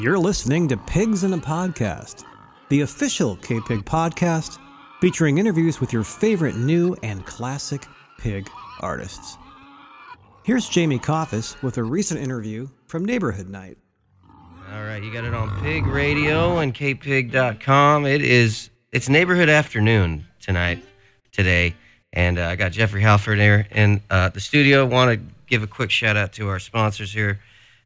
You're listening to Pigs in a Podcast, the official KPIG podcast featuring interviews with your favorite new and classic pig artists. Here's Jamie Coffis with a recent interview from Neighborhood Night. All right, you got it on Pig Radio and kpig.com. It is it's neighborhood afternoon tonight, today, and uh, I got Jeffrey Halford here in uh, the studio. Want to give a quick shout out to our sponsors here,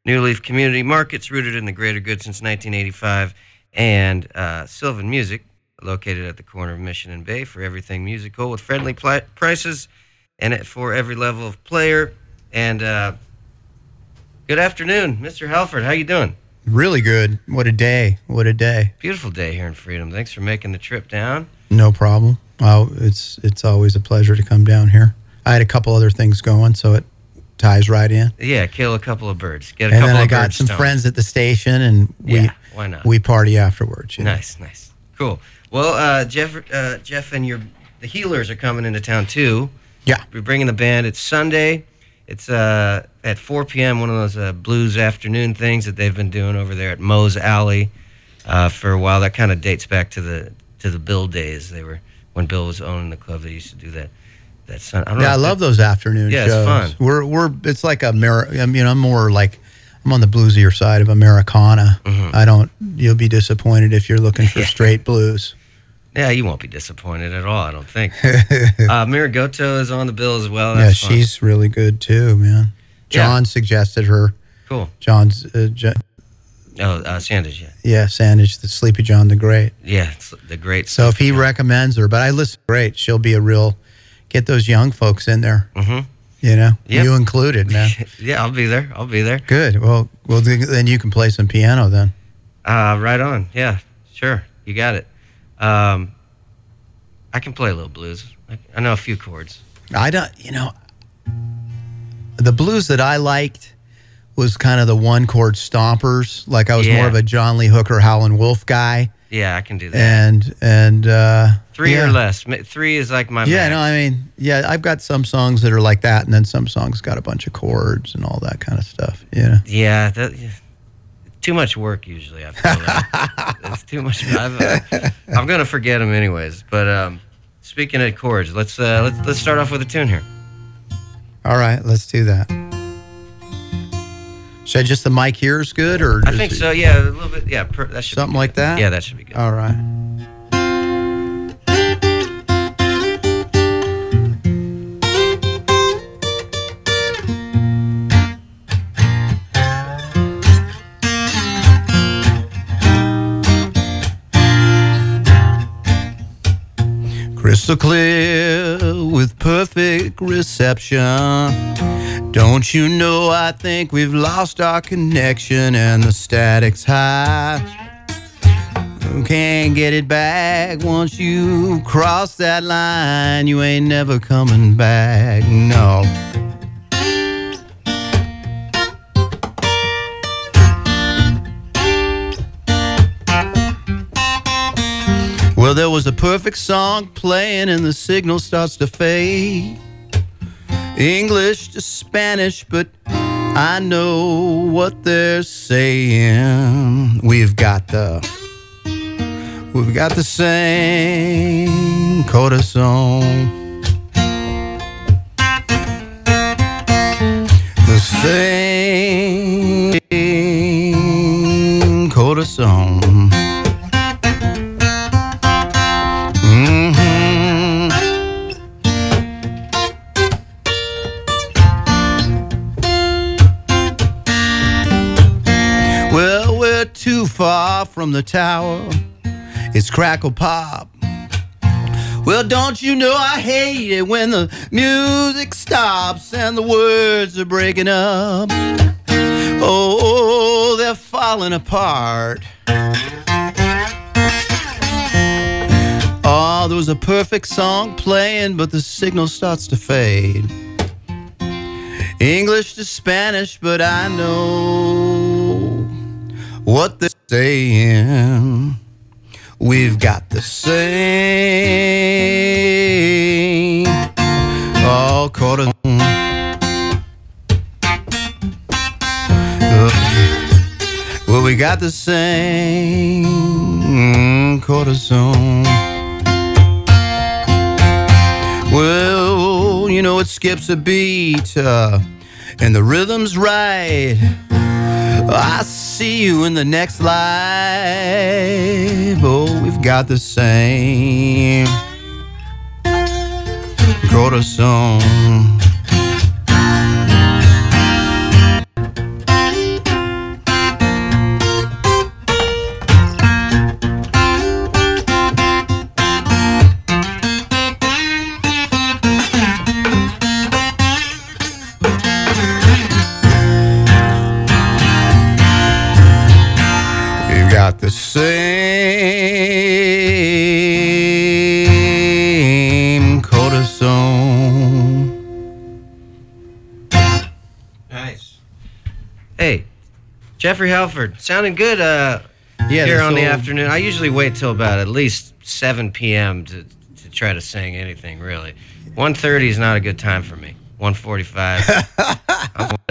New Leaf Community Markets, rooted in the greater good since 1985, and uh, Sylvan Music, located at the corner of Mission and Bay for everything musical with friendly pli- prices and it for every level of player. And uh, good afternoon, Mr. Halford. How you doing? Really good. What a day. What a day. Beautiful day here in Freedom. Thanks for making the trip down. No problem. Well, it's it's always a pleasure to come down here. I had a couple other things going, so it ties right in. Yeah, kill a couple of birds. Get a and couple then I of got some stoned. friends at the station, and we Yeah, why not? we party afterwards. you know. Nice, nice, cool. Well, uh, Jeff, uh, Jeff, and your the Healers are coming into town too. Yeah. We're bringing the band. It's Sunday. It's uh, at 4 p.m. One of those uh, blues afternoon things that they've been doing over there at Moe's Alley uh, for a while. That kind of dates back to the to the Bill days. They were when Bill was owning the club. They used to do that. I Yeah, I love that- those afternoon Yeah, it's shows. fun. We're we're it's like a mer- I mean, I'm more like I'm on the bluesier side of Americana. Mm-hmm. I don't. You'll be disappointed if you're looking for straight blues. Yeah, you won't be disappointed at all. I don't think. uh, Miragoto is on the bill as well. yeah, That's fun. she's really good too, man. Yeah. John suggested her. cool. John's uh, Jo- Oh, uh, Sanders, yeah, yeah, Sandidge, the Sleepy John the Great. yeah, the great. So if he recommends her, but I listen, great, she'll be a real. Get those young folks in there. Mhm. You know, Yep. you included, man. yeah, I'll be there. I'll be there. Good. Well, well, then then you can play some piano then. Uh, right on. Yeah, sure. You got it. Um, I can play a little blues. I, I know a few chords. I don't, you know, the blues that I liked was kind of the one chord stompers. Like I was Yeah. more of a John Lee Hooker, Howlin' Wolf guy, Yeah, I can do that. and and uh, Three yeah. or less. Three is like my. Yeah, max. no, I mean, yeah, I've got some songs that are like that, and then some songs got a bunch of chords and all that kind of stuff. Yeah. Yeah, that, too much work usually. I feel like. it's too much. I've, uh, I'm gonna forget them anyways. But um, speaking of chords, let's uh, let's let's start off with a tune here. All right, let's do that. Should I just the mic here is good, or I think it so. Yeah, a little bit. Yeah, per, that should something like that? Yeah, that should be good. All right. Crystal clear with perfect reception. Don't you know I think we've lost our connection and the static's high. Can't get it back once you cross that line. You ain't never coming back, no. Well, there was a perfect song playing and the signal starts to fade. English to Spanish, but I know what they're saying. We've got the we've got the same corazon. The same corazon. The tower. It's crackle pop. Well, don't you know I hate it when the music stops and the words are breaking up? Oh, they're falling apart. Oh, there was a perfect song playing, but the signal starts to fade. English to Spanish, but I know what they're saying. We've got the same. Oh, corazón. Well, we got the same corazón. Well, you know, it skips a beat uh, and the rhythm's right. I see you in the next life. Oh, we've got the same corazón. Same corazón. Nice. Hey, Jeffrey Halford, sounding good uh, Yeah, here this on the afternoon. I usually wait till about at least 7 p.m. to, to try to sing anything, really. 1.30 is not a good time for me. 1.45.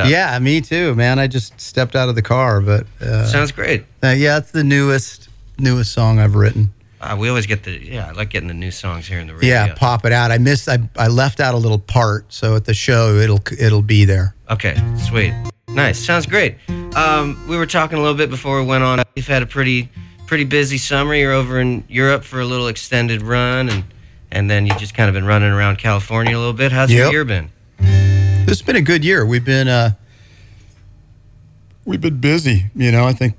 Yeah, me too, man. I just stepped out of the car, but uh, Sounds great. uh, yeah, it's the newest newest song I've written. Uh, we always get the, yeah, I like getting the new songs here in the radio. Yeah, pop it out. I missed. I, I left out a little part, so at the show it'll it'll be there. Okay, sweet. Nice. Sounds great. Um, we were talking a little bit before we went on. You've had a pretty pretty busy summer. You're over in Europe for a little extended run and and then you've just kind of been running around California a little bit. How's your year been? This has been a good year. We've been uh, we've been busy. You know, I think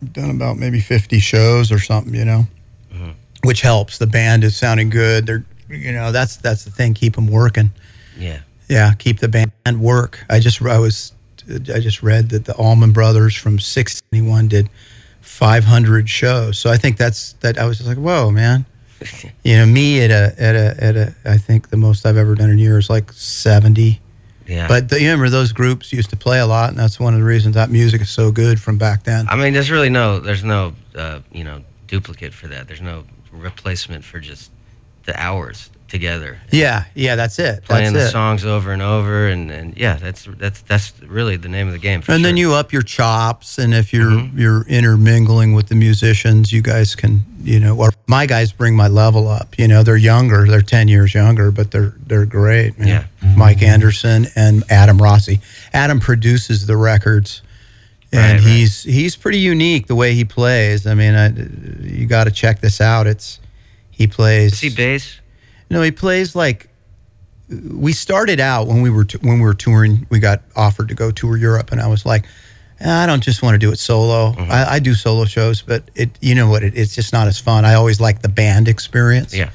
we've done about maybe fifty shows or something. You know, which helps. The band is sounding good. They're you know that's that's the thing. Keep them working. Yeah. Yeah, keep the band work. I just I was I just read that the Allman Brothers from '61 did 500 shows. So I think that's that. I was just like, whoa, man. You know, me at a at a at a I think the most I've ever done in years like 70. Yeah. But the, you remember those groups used to play a lot, and that's one of the reasons that music is so good from back then. I mean, there's really no there's no uh, you know duplicate for that. There's no replacement for just the hours together. Yeah, yeah, that's it. Playing that's the it. songs over and over, and, and yeah, that's that's that's really the name of the game. For and then you up your chops and if you're Mhm. you're intermingling with the musicians you guys can you know or my guys bring my level up you know they're younger they're 10 years younger but they're they're great man. Yeah. mike anderson and adam rossi adam produces the records and Right, right. he's he's pretty unique the way he plays i mean I, you got to check this out it's he plays Is he bass? No, he plays like we started out when we were t- when we were touring. We got offered to go tour Europe, and I was like, "Ah, I don't just want to do it solo. Mm-hmm. I, I do solo shows, but it you know what? It, it's just not as fun. I always like the band experience. Yeah.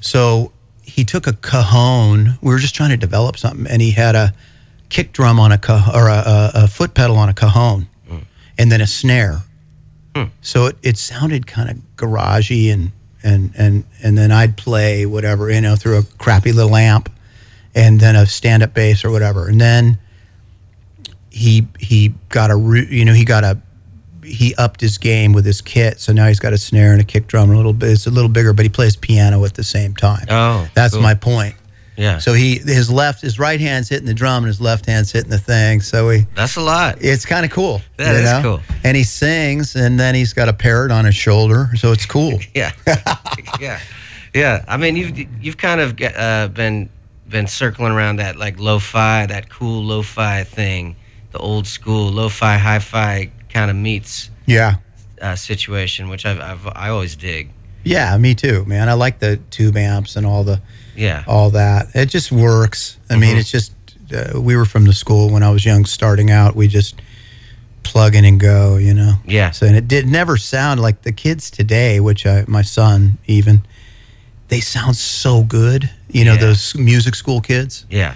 So he took a cajon. We were just trying to develop something, and he had a kick drum on a ca- or a, a, a foot pedal on a cajon, and then a snare. Hmm. So it, it sounded kind of garagey, and and and and then I'd play whatever you know through a crappy little amp, and then a stand up bass or whatever, and then he he got a you know he got a he upped his game with his kit, so now he's got a snare and a kick drum, and a little bit. It's a little bigger, but he plays piano at the same time. Oh, That's cool. my point. Yeah. So he his left his right hand's hitting the drum and his left hand's hitting the thing. So he That's a lot. it's kind of cool. That is know? cool. And he sings, and then he's got a parrot on his shoulder, so it's cool. Yeah, yeah, yeah. I mean, you've you've kind of uh, been been circling around that like lo-fi, that cool lo-fi thing, the old school lo-fi, hi-fi kind of meets yeah, uh, situation, which I've, I've I always dig. yeah, me too, man. I like the tube amps and all the Yeah, all that. It just works. I mean, Mhm. it's just uh, we were from the school when I was young, starting out. We just plug in and go, you know. yeah, So and it did never sound like the kids today, which I, my son even, they sound so good. You know Yeah. those music school kids. yeah.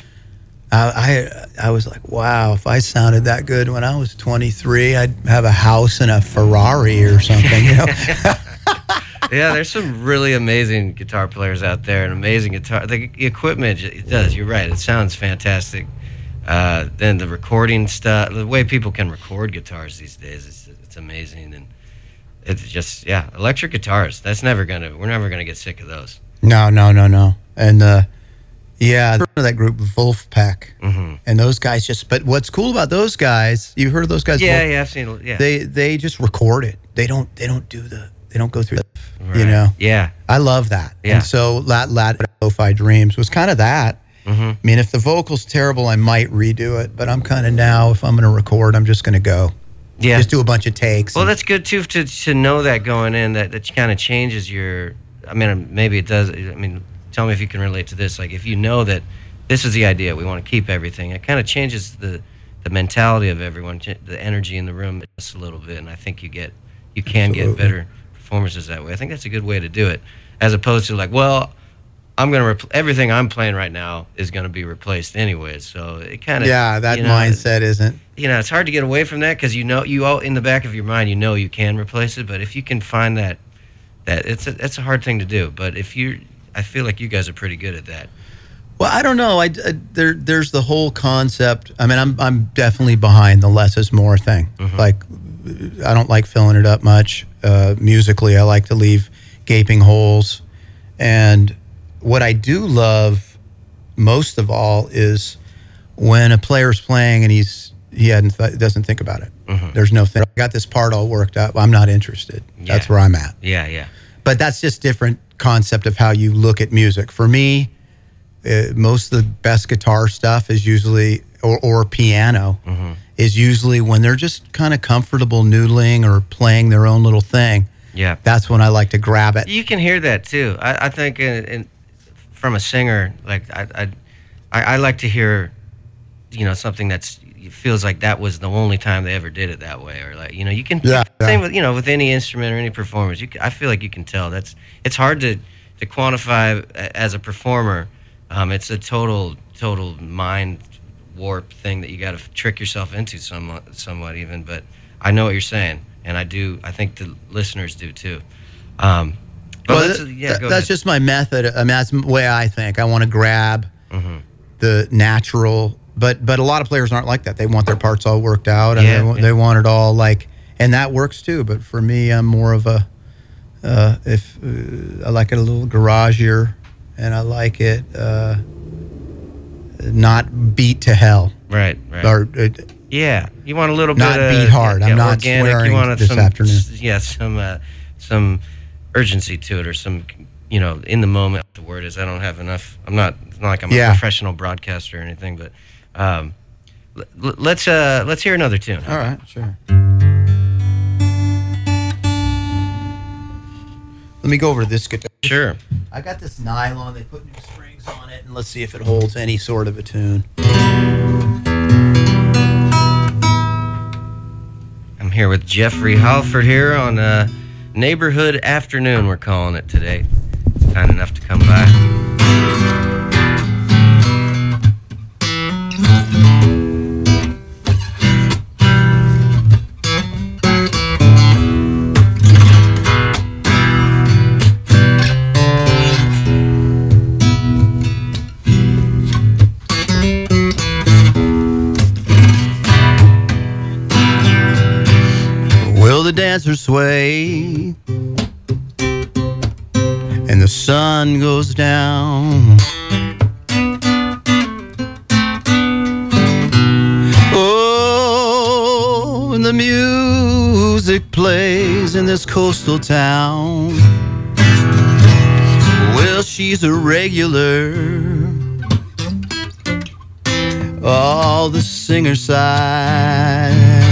I, I I was like, wow, if I sounded that good when I was 23, I'd have a house and a Ferrari or something. You know. yeah, there's some really amazing guitar players out there, and amazing guitar. The equipment, it does. You're right. It sounds fantastic. Uh, then the recording stuff, the way people can record guitars these days, it's, it's amazing, and it's just yeah, electric guitars. That's never gonna. We're never gonna get sick of those. no, no, no, no. And uh, Yeah, that group, Vulfpeck, hmm and those guys just. But what's cool about those guys? You heard of those guys? Yeah, Wolf- yeah, I've seen. Yeah, They they just record it. They don't they don't do the they don't go through. The, You know, Yeah. I love that. Yeah. And so Lat Lat Lo-Fi Dreams was kind of that. hmm I mean, if the vocal's terrible, I might redo it. But I'm kind of now, if I'm going to record, I'm just going to go. Yeah. Just do a bunch of takes. Well, and- that's good too to to know that going in that that kind of changes your. I mean, maybe it does. I mean, tell me if you can relate to this. Like, if you know that this is the idea, we want to keep everything. It kind of changes the the mentality of everyone, the energy in the room just a little bit, and I think you get you can Absolutely. get better performances that way. I think that's a good way to do it, as opposed to like, well. I'm gonna repl- everything I'm playing right now is gonna be replaced anyways. So it kind of yeah, that you know, mindset isn't. you know, it's hard to get away from that because you know you all in the back of your mind you know you can replace it, but if you can find that, that it's a, it's a hard thing to do. But if you, I feel like you guys are pretty good at that. Well, I don't know. I, I- there there's the whole concept. I mean, I'm I'm definitely behind the less is more thing. Mhm. Like, I don't like filling it up much uh, musically. I like to leave gaping holes. And what I do love most of all is when a player's playing and he's he hadn't th- doesn't think about it. Mhm. There's no thing. I got this part all worked up. I'm not interested. That's where I'm at Yeah, yeah, but that's just different concept of how you look at music. For me, uh, most of the best guitar stuff is usually or, or piano hmm is usually when they're just kind of comfortable noodling or playing their own little thing. yeah. That's when I like to grab it. You can hear that too. I, I think in, in, from a singer, like I, I, I, like to hear, you know, something that's it feels like that was the only time they ever did it that way, or like you know, you can Yeah, same yeah. with you know with any instrument or any performance. You, can, I feel like you can tell. That's it's hard to to quantify as a performer. Um, it's a total total mind warp thing that you got to trick yourself into somewhat somewhat even. But I know what you're saying, and I do. I think the listeners do too. Um, but well, yeah, that's ahead. just my method. I mean, that's the way I think. I want to grab Mhm. the natural, but but a lot of players aren't like that. They want their parts all worked out, and Yeah, they, yeah. they want it all like, and that works too. But for me, I'm more of a, uh, if uh, I like it a little garagier, and I like it uh, not beat to hell, Right, right. or uh, Yeah, you want a little Not bit. Not beat hard. Yeah, I'm not organic. swearing you want this some, afternoon. Yeah, some uh, some urgency to it, or some you know in the moment. The word is I don't have enough. I'm not. It's not like I'm Yeah. a professional broadcaster or anything, but um, l- let's uh let's hear another tune. all right, sure. Let me go over to this guitar. Sure. I got this nylon. They put new strings on it, and let's see if it holds any sort of a tune. I'm here with Jeffrey Halford here on uh, Neighborhood Afternoon. We're calling it today. Kind enough to come by. The dancers sway? And the sun goes down. Oh, and the music plays in this coastal town. Well, she's a regular. All the singers side.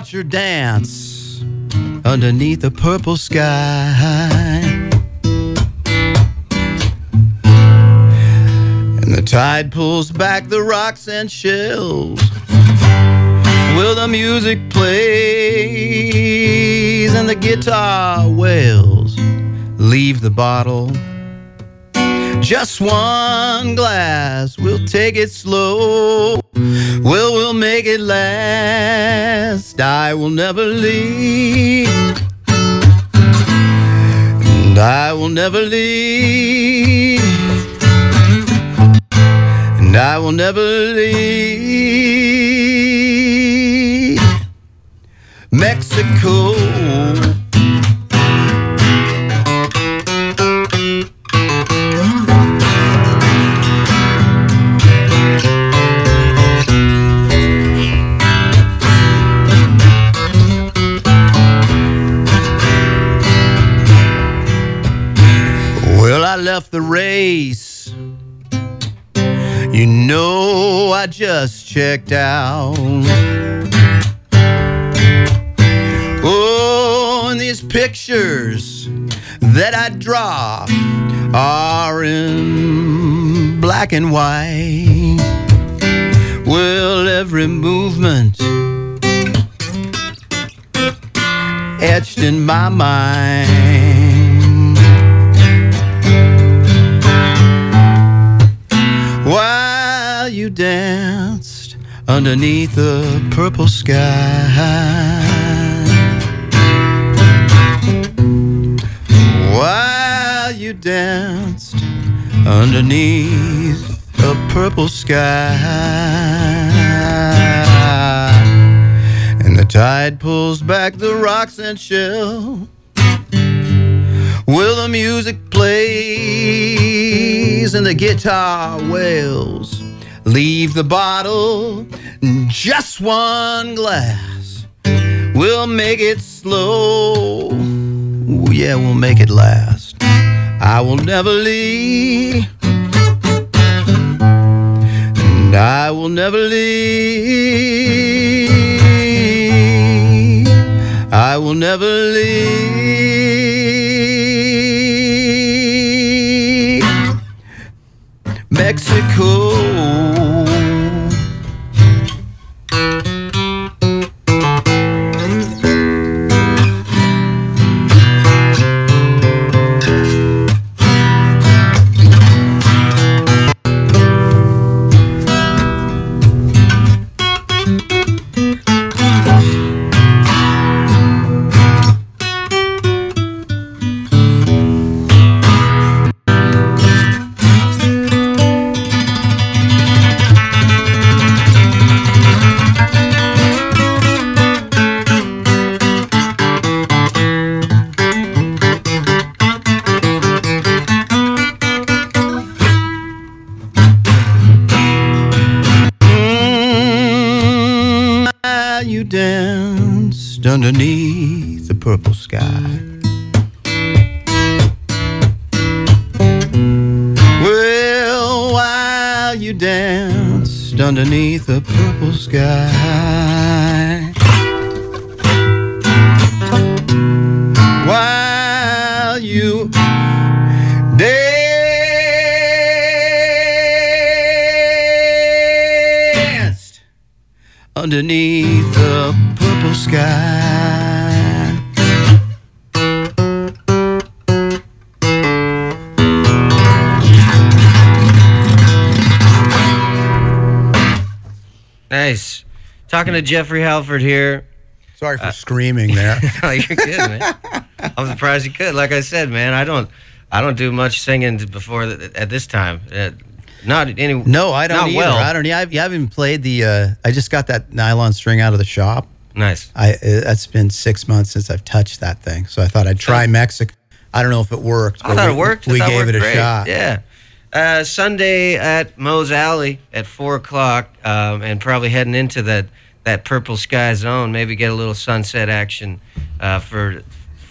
Watch her dance underneath the purple sky. And the tide pulls back the rocks and shells. Will the music plays and the guitar wails. Leave the bottle. Just one glass, we'll take it slow. Well, we'll make it last. I will never leave. And I will never leave. And I will never leave. Mexico. the race. You know, I just checked out. Oh, and these pictures that I draw are in black and white. Well, every movement etched in my mind. While you danced underneath the purple sky. While you danced underneath a purple sky. And the tide pulls back the rocks and shell. Will the music plays and the guitar wails. Leave the bottle, just one glass. We'll make it slow. Ooh, yeah, we'll make it last. I will never leave. And I will never leave. I will never leave. Mexico. The purple sky. Nice. Talking to Jeffrey Halford here. Sorry for screaming there. oh, you're good, man. I'm surprised you could. Like I said, man, I don't, I don't do much singing before th- at this time. Uh, not any. No, I don't Not either. well. I don't. I, I haven't played the. Uh, I just got that nylon string out of the shop. Nice. I. Uh, that's been six months since I've touched that thing. So I thought I'd try Mexico. I don't know if it worked. I thought we, it worked. I We thought gave worked it a great. shot. Yeah. Uh, Sunday at Moe's Alley at four o'clock, um, and probably heading into that that purple sky zone. Maybe get a little sunset action uh, for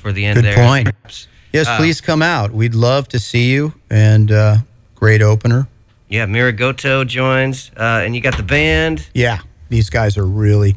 for the end Good there. point. Yes, Uh, please come out. We'd love to see you. And uh, great opener. Yeah, Miragoto joins, uh, and you got the band. Yeah, these guys are really,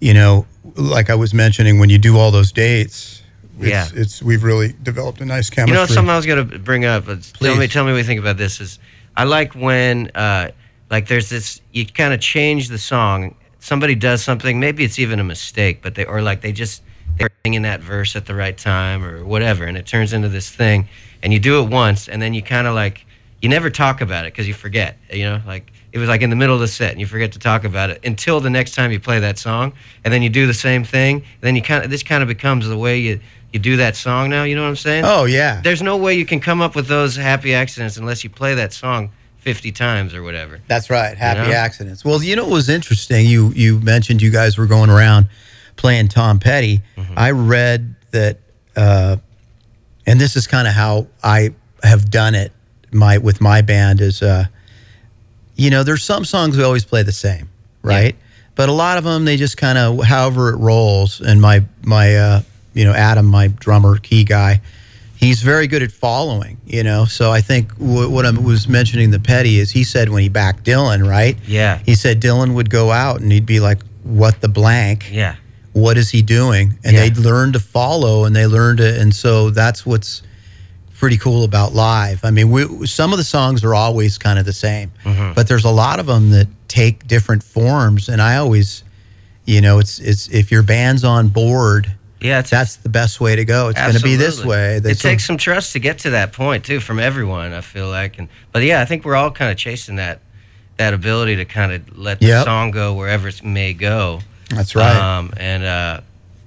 you know, like I was mentioning, when you do all those dates, it's, Yeah. it's we've really developed a nice chemistry. You know, something I was gonna bring up. is- Tell me, Please. tell me what you think about this. Is I like when, uh, like, there's this. You kind of change the song. Somebody does something. Maybe it's even a mistake, but they or like they just they're singing that verse at the right time or whatever, and it turns into this thing. And you do it once, and then you kind of like you never talk about it because you forget. You know, like it was like in the middle of the set, and you forget to talk about it until the next time you play that song, and then you do the same thing. And then you kind of this kind of becomes the way you you do that song now. You know what I'm saying? oh yeah, there's no way you can come up with those happy accidents unless you play that song 50 times or whatever. That's right. Happy know? accidents. Well, you know what was interesting? You you mentioned you guys were going around playing Tom Petty. Mm-hmm. I read that, uh, and this is kind of how I have done it. My with my band is, uh, you know, there's some songs we always play the same, right? But a lot of them they just kind of however it rolls. And my my uh, you know Adam, my drummer key guy, he's very good at following. You know, so I think w- what I was mentioning the petty is he said when he backed Dylan, right? Yeah. He said Dylan would go out and he'd be like, "What the blank? Yeah. What is he doing?" And Yeah. they'd learn to follow, and they learned to, and so that's what's pretty cool about live. I mean, we, some of the songs are always kind of the same, Mm-hmm. but there's a lot of them that take different forms, and I always, you know, it's it's if your band's on board, Yeah. It's that's the best way to go. It's going to be this way. It That's takes some trust to get to that point too, from everyone. I feel like, and but yeah, I think we're all kind of chasing that that ability to kind of let the Yep. song go wherever it may go. that's right. Um, and uh,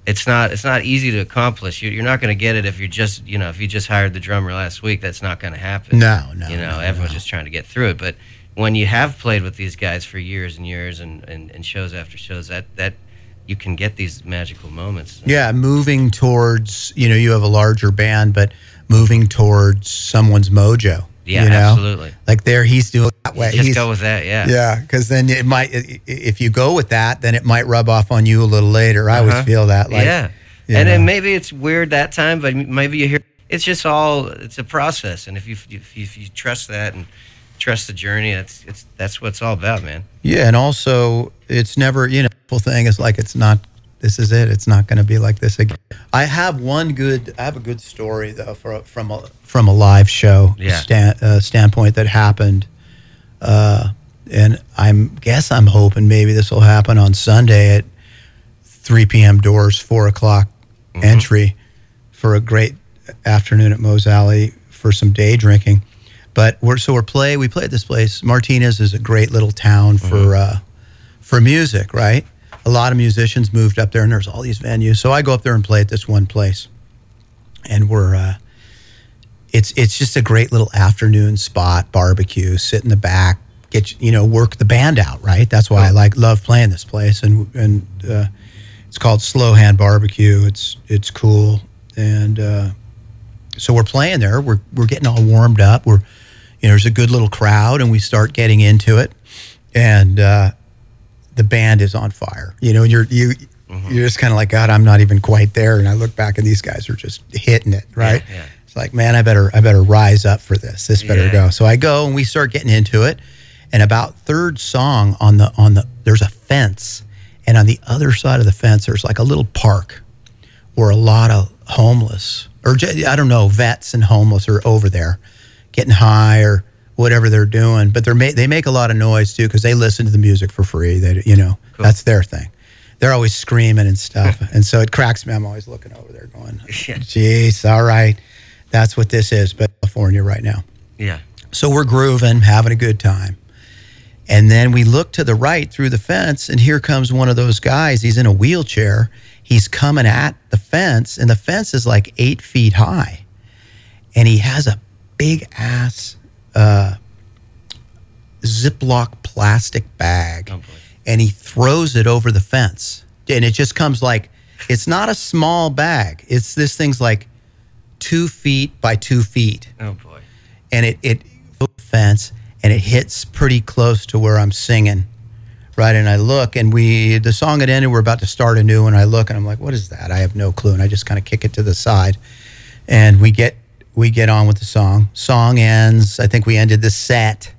it's not it's not easy to accomplish. You, you're not going to get it if you're just you know if you just hired the drummer last week. That's not going to happen. no, no, you know, no, everyone's no. just trying to get through it. But when you have played with these guys for years and years and, and, and shows after shows, that that you can get these magical moments. Yeah, moving towards you know you have a larger band, but moving towards someone's mojo. Yeah, you know? absolutely. Like there, he's doing that way. Just He's- go with that. Yeah. Yeah, because then it might, if you go with that, then it might rub off on you a little later. I Uh-huh. always feel that. Like, yeah. And know. then maybe it's weird that time, but maybe you hear it's just all it's a process. And if you if you, if you trust that and trust the journey, it's it's that's what it's all about, man. Yeah, and also it's never, you know, the thing is like it's not. This is it. It's not going to be like this again. I have one good. I have a good story though for, from a from a live show Yeah. stand, uh, standpoint that happened. Uh, and I'm guess I'm hoping maybe this will happen on Sunday at 3 p.m. doors, four o'clock entry for a great afternoon at Moe's Alley for some day drinking. But we're so we're play we play at this place. Martinez is a great little town for uh, for music, right? A lot of musicians moved up there, and there's all these venues. So I go up there and play at this one place, and we're uh, it's it's just a great little afternoon spot, barbecue, sit in the back, get you know work the band out, right? That's why I like love playing this place, and and uh, it's called Slow Hand Barbecue. It's it's cool, and uh, so we're playing there. We're we're getting all warmed up. We're you know there's a good little crowd, and we start getting into it, and uh, the band is on fire. You know, you're you. You're just kind of like God. I'm not even quite there, and I look back, and these guys are just hitting it, right? yeah. It's like, man, I better, I better rise up for this. This better Yeah. go. So I go, and we start getting into it. And about third song on the on the there's a fence, and on the other side of the fence there's like a little park, where a lot of homeless or I don't know vets and homeless are over there, getting high or whatever they're doing. But they're ma- they make a lot of noise too because they listen to the music for free. They you know Cool. that's their thing. They're always screaming and stuff, and so it cracks me. I'm always looking over there, going, "Jeez, all right, that's what this is." But California right now. Yeah. So we're grooving, having a good time. And then we look to the right through the fence, and here comes one of those guys. He's in a wheelchair. He's coming at the fence, and the fence is like eight feet high. And he has a big ass uh, Ziploc plastic bag, Oh and he throws it over the fence. And it just comes like, it's not a small bag. It's this thing's like two feet by two feet Oh boy. and it it fence and it hits pretty close to where I'm singing, right? And I look and we the song had ended. We're about to start a new one. I look and I'm like, what is that? I have no clue. And I just kind of kick it to the side, and we get we get on with the song. Song ends. I think we ended the set,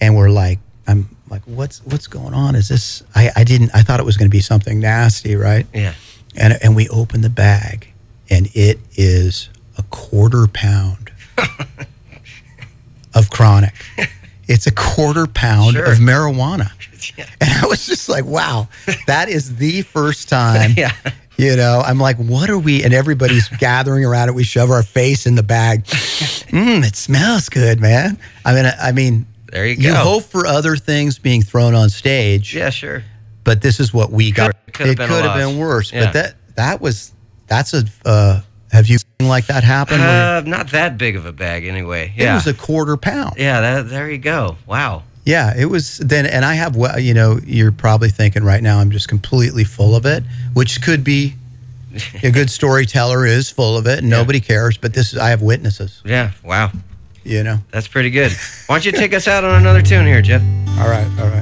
and we're like, I'm like, what's what's going on? Is this? I I didn't. I thought it was going to be something nasty, right? Yeah. and and we open the bag, and it is a quarter pound of chronic. It's a quarter pound Sure. of marijuana, Yeah. and I was just like, "Wow, that is the first time." Yeah. You know, I'm like, "What are we?" And everybody's gathering around it. We shove our face in the bag. Mmm, it smells good, man. I mean, I, I mean, There you go. you hope for other things being thrown on stage Yeah. Sure. but this is what we got. It been could have been worse, Yeah. but that that was that's a. Uh, have you seen like that happen? Uh, not that big of a bag, anyway. it was a quarter pound. yeah. That, there you go. Wow. Yeah, it was then, and I have. well, You know, you're probably thinking right now I'm just completely full of it, which could be. A good storyteller is full of it, and Yeah. nobody cares. But this, is I have witnesses. Yeah. Wow. You know. That's pretty good. Why don't you take us out on another tune here, Jeff? All right, all right.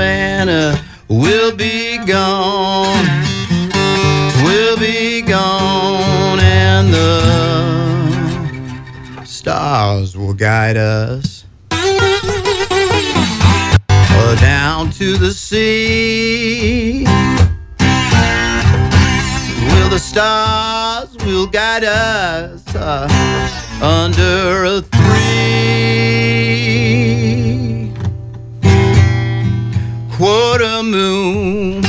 Uh, we'll be gone. We'll be gone, and the stars will guide us down to the sea. Will the stars will guide us uh, under a three quarter moon.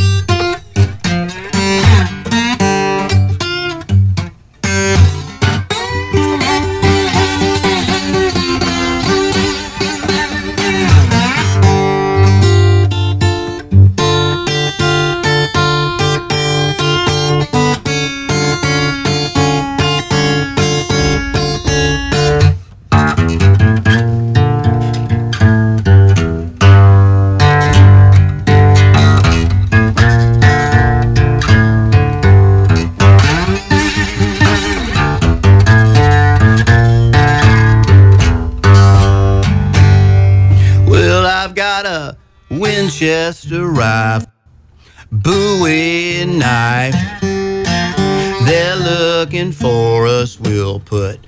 Bowie knife. They're looking for us. We'll put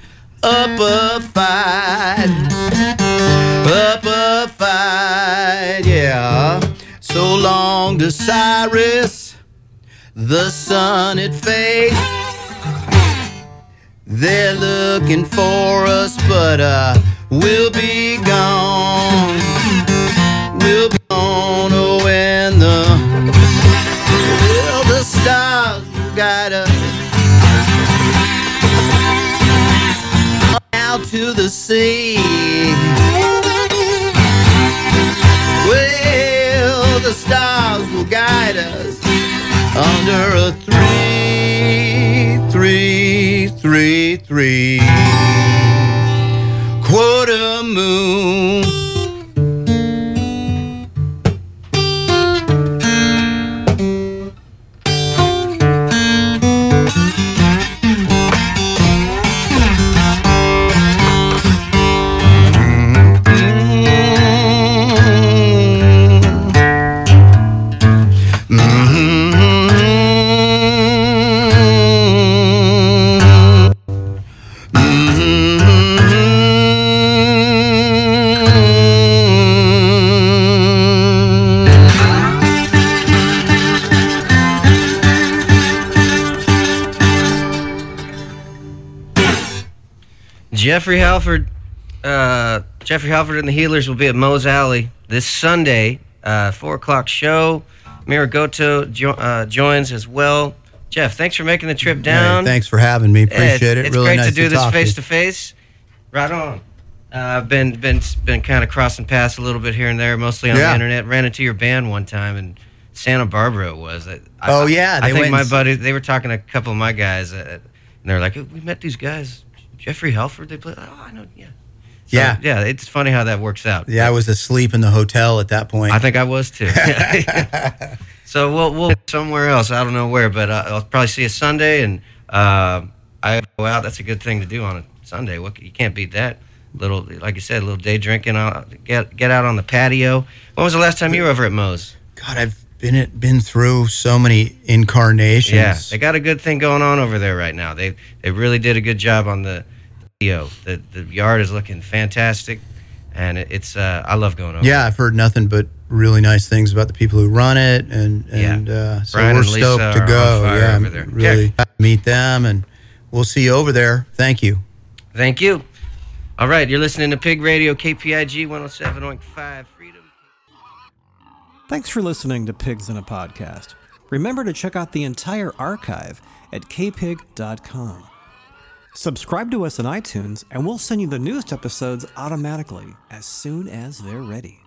up a fight, up a fight, yeah. So long to Cyrus, the sun it fades. They're looking for us, but uh, we'll be gone. To the sea. Well, the stars will guide us under a three, three, three, three quarter moon. Jeffrey Halford, uh, Jeffrey Halford and the Healers will be at Moe's Alley this Sunday, uh, four o'clock show. Miragoto jo- uh, joins as well. Jeff, thanks for making the trip down. Hey, thanks for having me. Appreciate it's, it. It's really great nice to do this face to face. Right on. Uh, I've been been been kind of crossing paths a little bit here and there, mostly on Yeah. the internet. Ran into your band one time in Santa Barbara. It was. I, Oh, I- yeah, I they think my buddies. They were talking to a couple of my guys, uh, and they're like, "We met these guys, Jeffrey Halford. They play. Oh, I know. Yeah. So, Yeah. Yeah. It's funny how that works out. Yeah, I was asleep in the hotel at that point. I think I was too. so we'll we'll somewhere else. I don't know where, but uh, I'll probably see you Sunday, and uh, I go out. That's a good thing to do on a Sunday. What you can't beat that. Little, like you said, a little day drinking. Out, get get out on the patio. When was the last time you were over at Moe's? God, I've been it, been through so many incarnations. Yeah, they got a good thing going on over there right now. They they really did a good job on the video. The the yard is looking fantastic, and it, it's uh, I love going over. Yeah, I've heard nothing but really nice things about the people who run it, and Yeah. and uh, so Brian we're stoked to go. yeah, over there. really meet them, and we'll see you over there. Thank you. Thank you. All right, you're listening to Pig Radio, KPIG 107.5 Freedom. Thanks for listening to Pigs in a Podcast. Remember to check out the entire archive at kpig.com. Subscribe to us on iTunes, and we'll send you the newest episodes automatically as soon as they're ready.